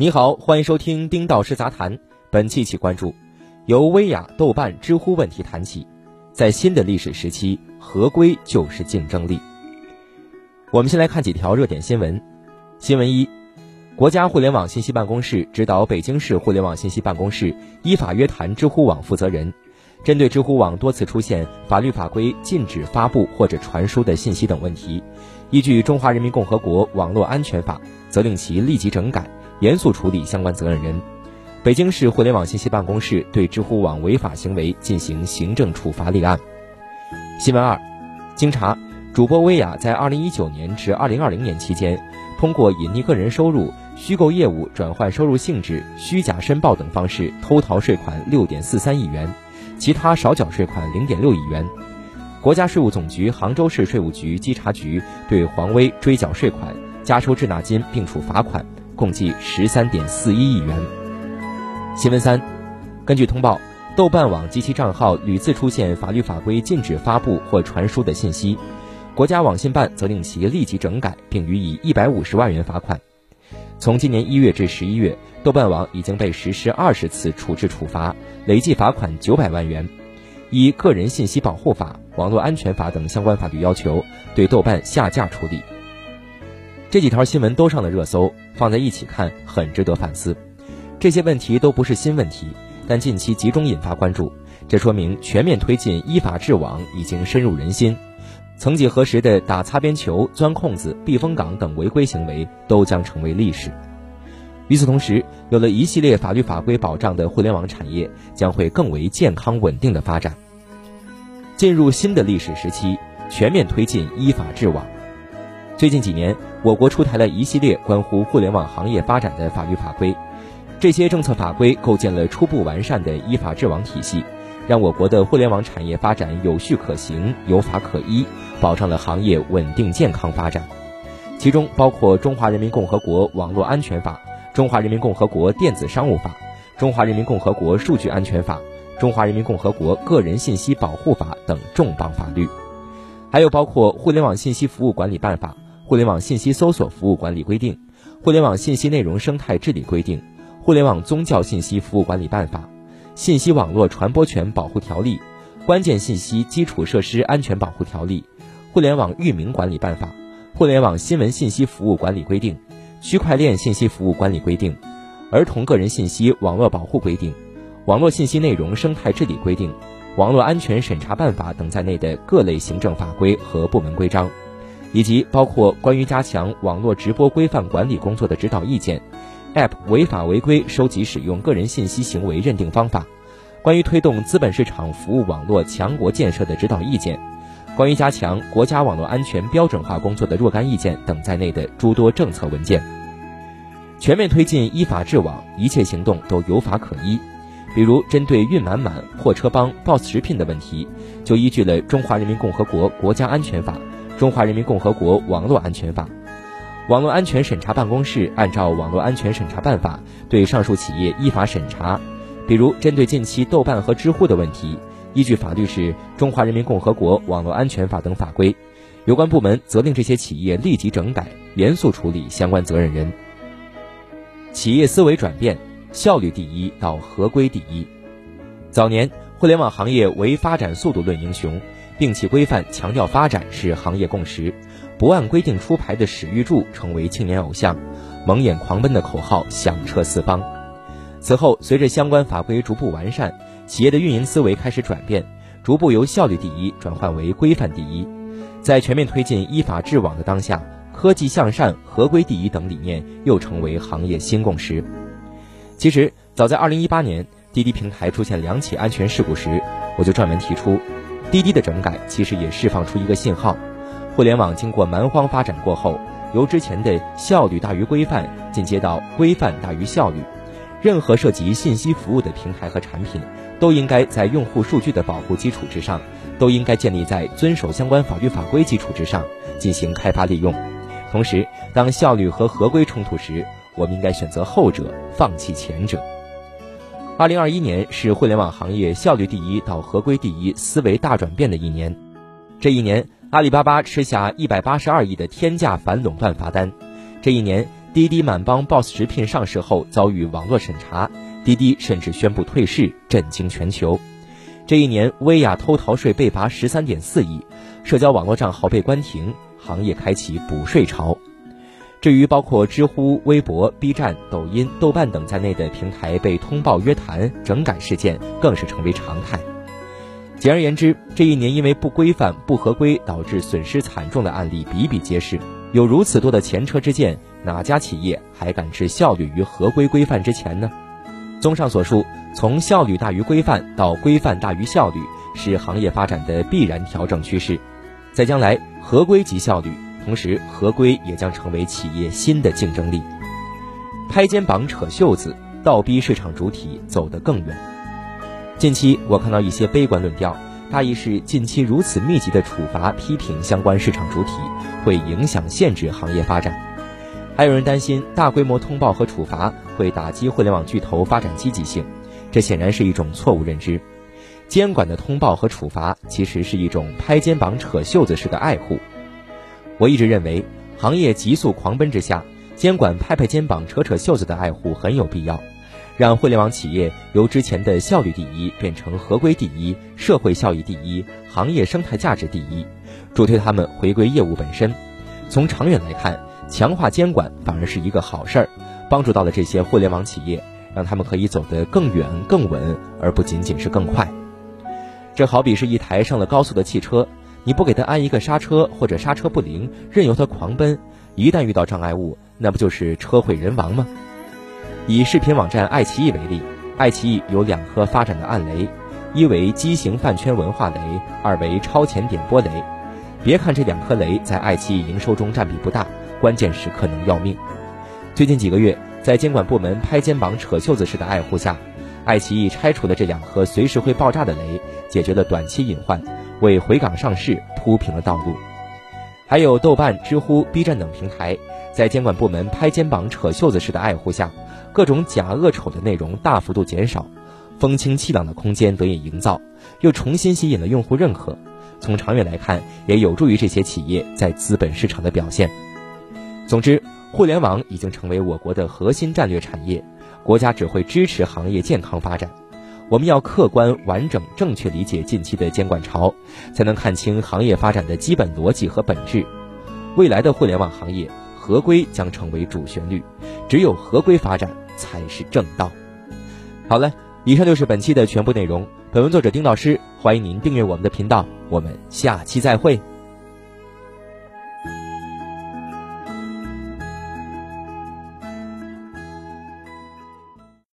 你好，欢迎收听丁道师杂谈。本期请关注，由薇娅、豆瓣、知乎问题谈起，在新的历史时期，合规就是竞争力。我们先来看几条热点新闻。新闻一：国家互联网信息办公室指导北京市互联网信息办公室依法约谈知乎网负责人，针对知乎网多次出现法律法规禁止发布或者传输的信息等问题，依据《中华人民共和国网络安全法》，责令其立即整改。严肃处理相关责任人。北京市互联网信息办公室对知乎网违法行为进行行政处罚立案。新闻二，经查，主播薇娅在二零一九年至二零二零年期间，通过隐匿个人收入、虚构业务转换收入性质、虚假申报等方式偷逃税款六点四三亿元，其他少缴税款零点六亿元。国家税务总局杭州市税务局稽查局对黄薇追缴税款、加收滞纳金并处罚款。共计十三点四一亿元。新闻三，根据通报，豆瓣网及其账号屡次出现法律法规禁止发布或传输的信息，国家网信办责令其立即整改，并予以一百五十万元罚款。从今年一月至十一月，豆瓣网已经被实施二十次处置处罚，累计罚款九百万元。依《个人信息保护法》《网络安全法》等相关法律要求，对豆瓣下架处理。这几条新闻都上了热搜，放在一起看很值得反思。这些问题都不是新问题，但近期集中引发关注，这说明全面推进依法治网已经深入人心。曾几何时的打擦边球、钻空子、避风港等违规行为都将成为历史。与此同时，有了一系列法律法规保障的互联网产业将会更为健康稳定的发展。进入新的历史时期，全面推进依法治网。最近几年，我国出台了一系列关乎互联网行业发展的法律法规，这些政策法规构建了初步完善的依法治网体系，让我国的互联网产业发展有序可行、有法可依，保障了行业稳定健康发展。其中包括《中华人民共和国网络安全法》《中华人民共和国电子商务法》《中华人民共和国数据安全法》《中华人民共和国个人信息保护法》等重磅法律，还有包括《互联网信息服务管理办法》。互联网信息搜索服务管理规定、互联网信息内容生态治理规定、互联网宗教信息服务管理办法、信息网络传播权保护条例、关键信息基础设施安全保护条例、互联网域名管理办法、互联网新闻信息服务管理规定、区块链信息服务管理规定、儿童个人信息网络保护规定、网络信息内容生态治理规定、网络安全审查办法等在内的各类行政法规和部门规章。以及包括关于加强网络直播规范管理工作的指导意见，App 违法违规收集使用个人信息行为认定方法，关于推动资本市场服务网络强国建设的指导意见，关于加强国家网络安全标准化工作的若干意见等在内的诸多政策文件，全面推进依法治网，一切行动都有法可依。比如，针对运满满、货车帮、Boss 直聘的问题，就依据了《中华人民共和国国家安全法》。中华人民共和国网络安全法，网络安全审查办公室按照网络安全审查办法对上述企业依法审查。比如，针对近期豆瓣和知乎的问题，依据法律是《中华人民共和国网络安全法》等法规，有关部门责令这些企业立即整改，严肃处理相关责任人。企业思维转变，效率第一到合规第一。早年，互联网行业唯发展速度论英雄。摒弃规范，强调发展是行业共识。不按规定出牌的史玉柱成为青年偶像，蒙眼狂奔的口号响彻四方。此后，随着相关法规逐步完善，企业的运营思维开始转变，逐步由效率第一转换为规范第一。在全面推进依法治网的当下，科技向善、合规第一等理念又成为行业新共识。其实，早在2018年，滴滴平台出现两起安全事故时，我就专门提出。滴滴的整改其实也释放出一个信号：互联网经过蛮荒发展过后，由之前的效率大于规范进阶到规范大于效率。任何涉及信息服务的平台和产品，都应该在用户数据的保护基础之上，都应该建立在遵守相关法律法规基础之上进行开发利用。同时，当效率和合规冲突时，我们应该选择后者，放弃前者。二零二一年是互联网行业效率第一到合规第一思维大转变的一年。这一年，阿里巴巴吃下一百八十二亿的天价反垄断罚单；这一年，滴滴满帮 Boss 直聘上市后遭遇网络审查，滴滴甚至宣布退市，震惊全球。这一年，薇娅偷逃税被罚十三点四亿，社交网络账号被关停，行业开启补税潮。至于包括知乎、微博、B 站、抖音、豆瓣等在内的平台被通报约谈、整改事件，更是成为常态。简而言之，这一年因为不规范、不合规导致损失惨重的案例比比皆是。有如此多的前车之鉴，哪家企业还敢置效率于合规规范之前呢？综上所述，从效率大于规范到规范大于效率，是行业发展的必然调整趋势。在将来，合规即效率，同时合规也将成为企业新的竞争力。拍肩膀、扯袖子，倒逼市场主体走得更远。近期我看到一些悲观论调。大意是，近期如此密集的处罚批评相关市场主体，会影响限制行业发展。还有人担心，大规模通报和处罚会打击互联网巨头发展积极性，这显然是一种错误认知。监管的通报和处罚其实是一种拍肩膀、扯袖子式的爱护。我一直认为，行业急速狂奔之下，监管拍拍肩膀、扯扯袖子的爱护很有必要。让互联网企业由之前的效率第一变成合规第一、社会效益第一、行业生态价值第一，助推他们回归业务本身。从长远来看，强化监管反而是一个好事儿，帮助到了这些互联网企业，让他们可以走得更远、更稳，而不仅仅是更快。这好比是一台上了高速的汽车，你不给他安一个刹车或者刹车不灵，任由他狂奔，一旦遇到障碍物，那不就是车毁人亡吗？以视频网站爱奇艺为例，爱奇艺有两颗发展的暗雷，一为畸形饭圈文化雷，二为超前点播雷。别看这两颗雷在爱奇艺营收中占比不大，关键时刻能要命。最近几个月，在监管部门拍肩膀、扯袖子式的爱护下，爱奇艺拆除了这两颗随时会爆炸的雷，解决了短期隐患，为回港上市铺平了道路。还有豆瓣、知乎、B 站等平台，在监管部门拍肩膀、扯袖子式的爱护下。各种假恶丑的内容大幅度减少，风清气朗的空间得以营造，又重新吸引了用户认可。从长远来看，也有助于这些企业在资本市场的表现。总之，互联网已经成为我国的核心战略产业，国家只会支持行业健康发展。我们要客观、完整、正确理解近期的监管潮，才能看清行业发展的基本逻辑和本质。未来的互联网行业。合规将成为主旋律，只有合规发展才是正道。好了，以上就是本期的全部内容。本文作者丁老师，欢迎您订阅我们的频道，我们下期再会。